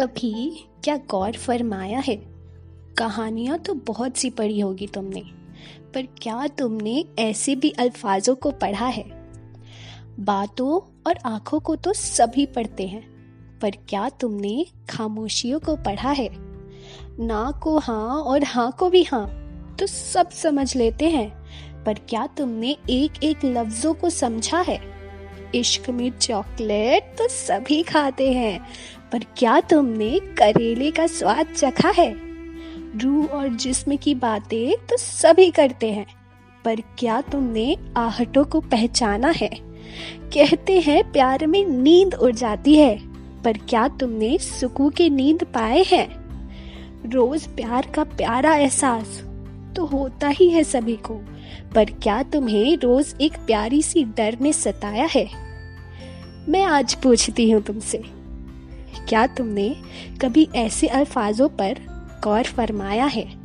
कभी क्या गौर फरमाया है? कहानियाँ तो बहुत सी पढ़ी होगी तुमने, पर क्या तुमने ऐसे भी अल्फाजों को पढ़ा है? बातों और आँखों को तो सभी पढ़ते हैं, पर क्या तुमने खामोशियों को पढ़ा है? ना को हाँ और हाँ को भी हाँ तो सब समझ लेते हैं, पर क्या तुमने एक एक लफ्जों को समझा है? इश्क में चॉकलेट तो सभी खाते हैं, पर क्या तुमने करेले का स्वाद चखा है? रूह और जिस्म की बातें तो सभी करते हैं, पर क्या तुमने आहटों को पहचाना है? कहते हैं, प्यार में नींद उड़ जाती है, पर क्या तुमने सुकून की नींद पाए हैं? रोज प्यार का प्यारा एहसास तो होता ही है सभी को पर क्या तुम्हें रोज एक प्यारी सी डर ने सताया है? मैं आज पूछती हूँ तुमसे, क्या तुमने कभी ऐसे अल्फाजों पर गौर फरमाया है?